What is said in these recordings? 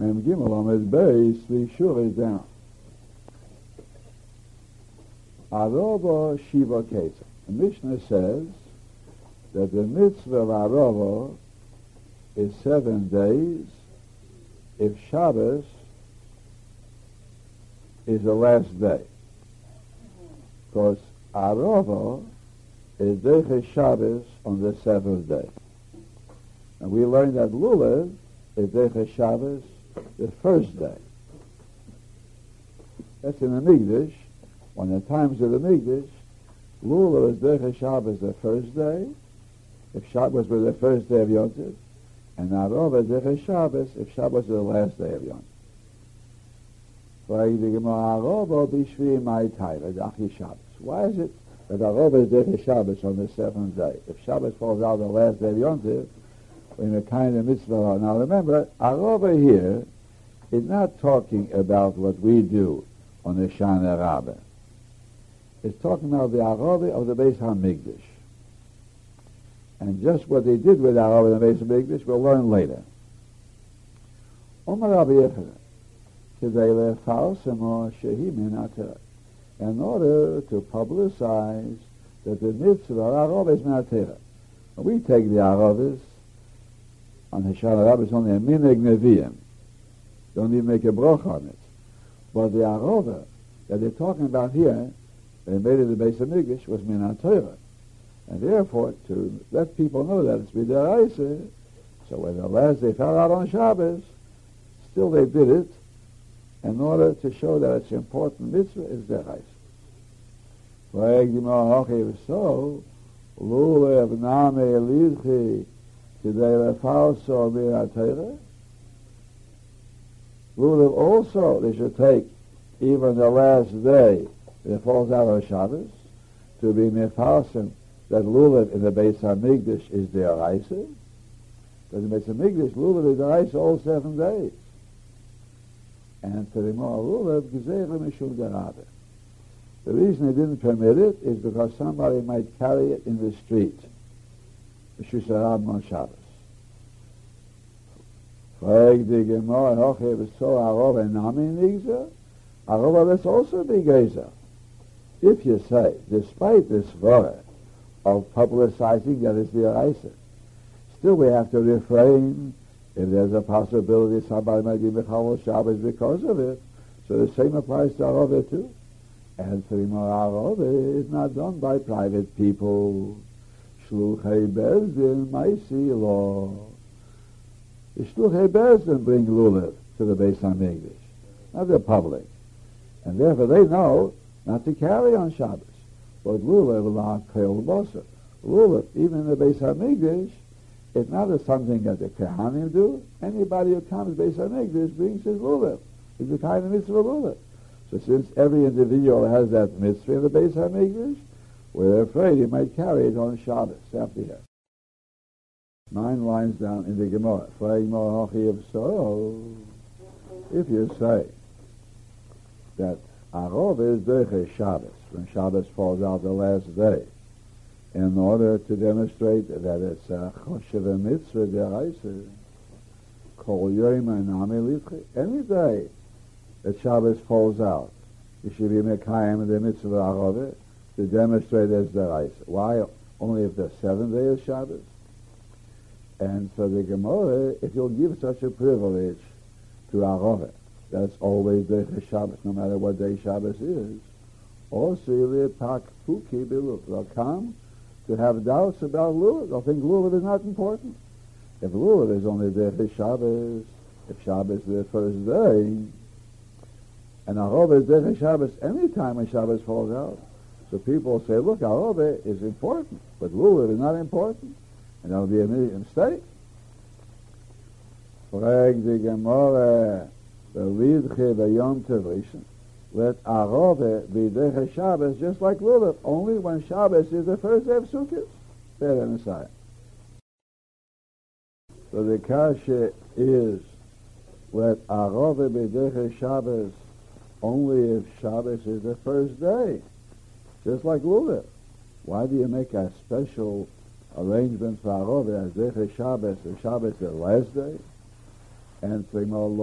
Mem Gimel Amud Beis, the Shur is down. Arova Shiva Kesa. The Mishnah says that the mitzvah of Arova is seven days if Shabbos is the last day. Because Arova is Deche Shabbos on the seventh day. And we learned that Lulav is Deche Shabbos the first day. That's in the Migdash. On the times of the Migdash, Lulav is Deche Shabbos the first day. If Shabbos was the first day of Yom Tov, and Arova is Deche Shabbos if Shabbos is the last day of Yom Why is it that Arova is Deche Shabbos on the seventh day? If Shabbos falls out the last day of Yom Tov, in a kind of mitzvah. Now remember, Arava here is not talking about what we do on the Shana Rabbah. It's talking about the Arava of the Beis HaMikdash. And just what they did with Arava in the Beis HaMikdash, we'll learn later. Omar Rabbi Yochanan, כדי לפרסמו שהיא מן in order to publicize that the mitzvah, Arov is not We take the Arovis on is only a minhag neviim. Don't even make a broch on it. But the arova that they're talking about here, they made it the base of Migish, was min Torah. And therefore, to let people know that it's b'deraisa, so when the last they fell out on Shabbos, still they did it in order to show that it's important mitzvah is deraisa. So, name lidchi כדי לפרסו מן התרא. Lulav also, they should take even the last day that falls out of Shabbos to be mefarsim that lulav in the Beis Hamikdash is their Because in the Beis Hamikdash, lulav is their all seven days. And to the more lulav, gzeira mishul derabe. The reason they didn't permit it is because somebody might carry it in the street. Shusarab on Shabbos. Frag die Gemara, hoch habe so Arov and Nami Nigza, Arov das also Geza. If you say, despite this word of publicizing that it's the Eraisa, still we have to refrain if there's a possibility somebody might be Mechal Shabbos because of it. So the same applies to Arov too. And for Arov is not done by private people. Shluchei Beis Din Maisi Law. The Shluchei Beis Din bring Lulav to the Beis HaMikdash, not the public. And therefore they know not to carry on Shabbos. But Lulav la Kel Bosa. Lulav, even in the Beis HaMikdash, it's not something that the Kehanim do. Anybody who comes Beis HaMikdash brings his Lulav. It's the kind of mitzvah Lulav. So since every individual has that mitzvah in the Beis HaMikdash, we're afraid he might carry it on Shabbos after here. Nine lines down in the Gemara. If you say that Arov is Deche Shabbos, when Shabbos falls out the last day, in order to demonstrate that it's a Choshev Mitzvah Deraisa, Kol Litchi, any day that Shabbos falls out, you should be Mekayim the Mitzvah Arov, to demonstrate as the ice. Why only if the seventh day is Shabbos? And so the Gemara, if you'll give such a privilege to Arove, that's always the Shabbos, no matter what day Shabbos is, also pak fuki bilut. They'll come to have doubts about Lulav. They'll think Lulav is not important. If Lulav is only there for Shabbos, if Shabbos is the first day, and Arove is for Shabbos any time when Shabbos falls out, so people say, look, Arobe is important, but Lulav is not important. And that'll be a mistake. Frag the Gemara, the Lidche B'Yom Tevrishon. Let Arobe be Deche Shabbos just like Lulav, only when Shabbos is the first day of Sukkot. There on the side. So the kasha is, let Arobe be Deche Shabbos only if Shabbos is the first day just like Lulav. Why do you make a special arrangement for Arov as Zecher Shabbos, or Shabbos the last day? And lo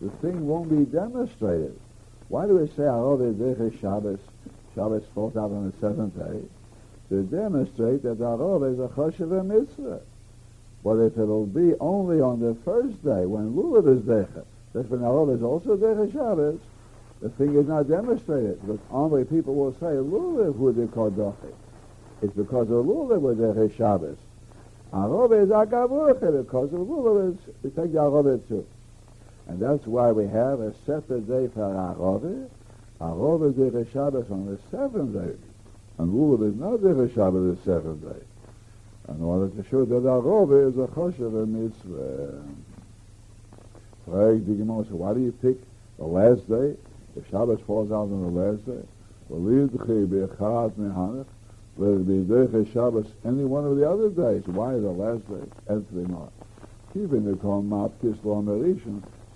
the thing won't be demonstrated. Why do we say Arove Deche Shabbos? Shabbos falls out on the seventh day to demonstrate that Arove is a Choshev mitzvah. But if it'll be only on the first day when Lulav is Deche, that's when Arove is also Deche Shabbos, the thing is not demonstrated. But only people will say Lulav be called Doche. It's because of Lulav with Deche Shabbos. Arove is Agavuche because of Lulav is, we take the Arove too. And that's why we have a separate day for Arove. Arove is Deche Shabbos on the seventh day. And Lulav is not Deche Shabbos the seventh day. And in order to show that Arove is a Choshev mitzvah. Frag the Gemara, so why do you pick the last day? If Shabbos falls out on the last day, Shabbos any one of the other days. Why the last day? Answer not. Even the Kol Mapkis Lo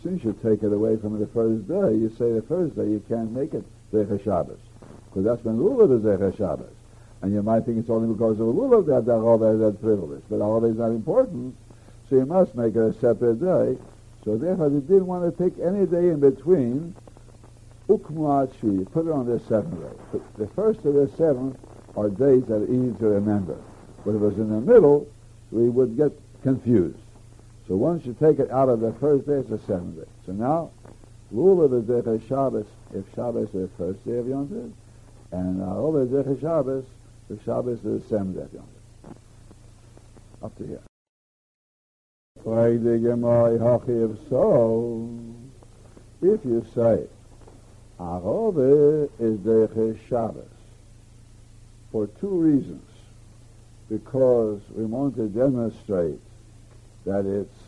since you take it away from the first day, you say the first day you can't make it Deiche Shabbos. Because that's when Lulav is Deiche Shabbos. And you might think it's only because of Lulav that Arov has that privilege. But Arov is not important, so you must make it a separate day. So therefore they didn't want to take any day in between. Put it on the seventh day. The first of the seventh are days that are easy to remember. But if it was in the middle, we would get confused. So once you take it out of the first day, it's the seventh day. So now, Lulav is Deche Shabbos, if Shabbos is the first day of Yom Tov, and Arov is Deche Shabbos, if Shabbos is the seventh day of Yom Tov. Up to here. So, if you say, Arove is Deche Shabbos, for two reasons. Because we want to demonstrate that it's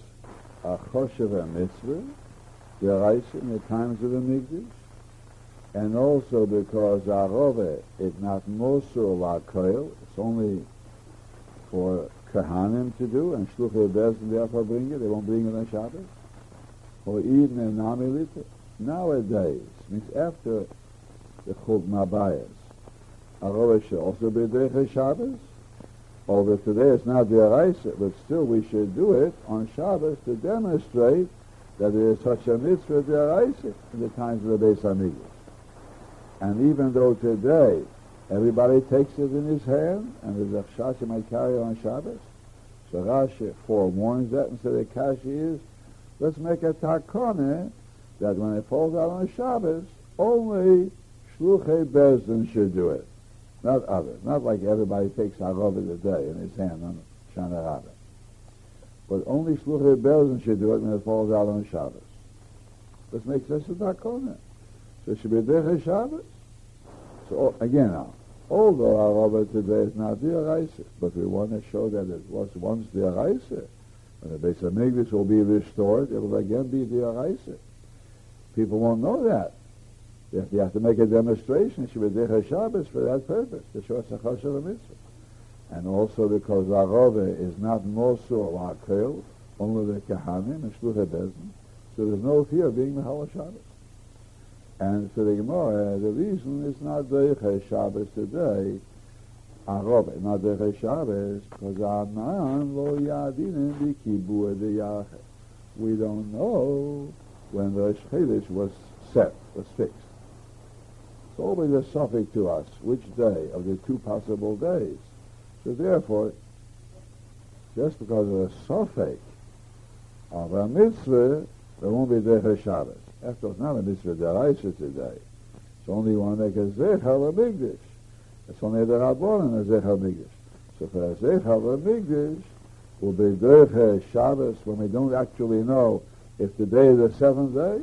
a choshev mitzvah, the in the times of the Migdash, and also because Arove is not Mosur Lakoil, it's only for Kahanim to do, and Shluchei Bezin therefore bring it, they won't bring it on Shabbos, or Eden and Namilita. Nowadays, means after the Chub Mabayas, Arove should also be Derech Shabbos. Although today it's not the Deraisa, but still we should do it on Shabbos to demonstrate that there is such a mitzvah Deraisa in the times of the Beis. And even though today everybody takes it in his hand, and the Chashi might carry on Shabbos, so Rashi forewarns that and said the Kashi is, let's make a takone that when it falls out on Shabbos, only Shluchei Beis Din should do it not others. Not like everybody takes Harov the day in his hand on Shana Rabbah. But only Shluchei Belzin should do it when it falls out on Shabbos. This makes us a Dakona. So it should be Derech Shabbos. So again now, although Harov today is not the Araisa, but we want to show that it was once the Araisa. When the Beis Hamikdash will be restored, it will again be the Araisa. People won't know that. If you have to make a demonstration, should be Decha Shabbos for that purpose, show us a Choshev mitzvah. And also because Arove is not Mosur Lakel, only the Kahanim and Shluchei Bezin, so there's no fear of being Mechal Shabbos. And for the Gemara, the reason is not Decha Shabbos today, Arove, not Decha Shabbos, because Anan lo yadinim deyachet. We don't know when the Rosh was set, was fixed. It's always a suffix to us, which day of the two possible days. So therefore, just because of a suffix of a mitzvah, there won't be Decher Shabbos. After all, it's not a mitzvah deraisa today. It's only one that is Zecher Migdash. It's only the Rabbanon Zecher Migdash. So for a Zecher Migdash, will be Decher Shabbos when we don't actually know if the day is the seventh day,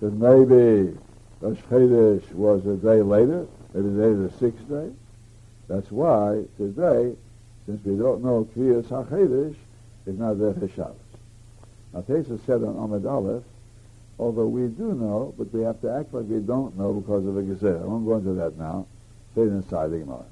then maybe Rosh Chodesh was a day later, maybe the day of the sixth day. That's why today, since we don't know Kriyas HaChodesh, is not there for. Now Tesa said on Amud Aleph, although we do know, but we have to act like we don't know because of a Gezerah. I won't go into that now. It inside the Gemara.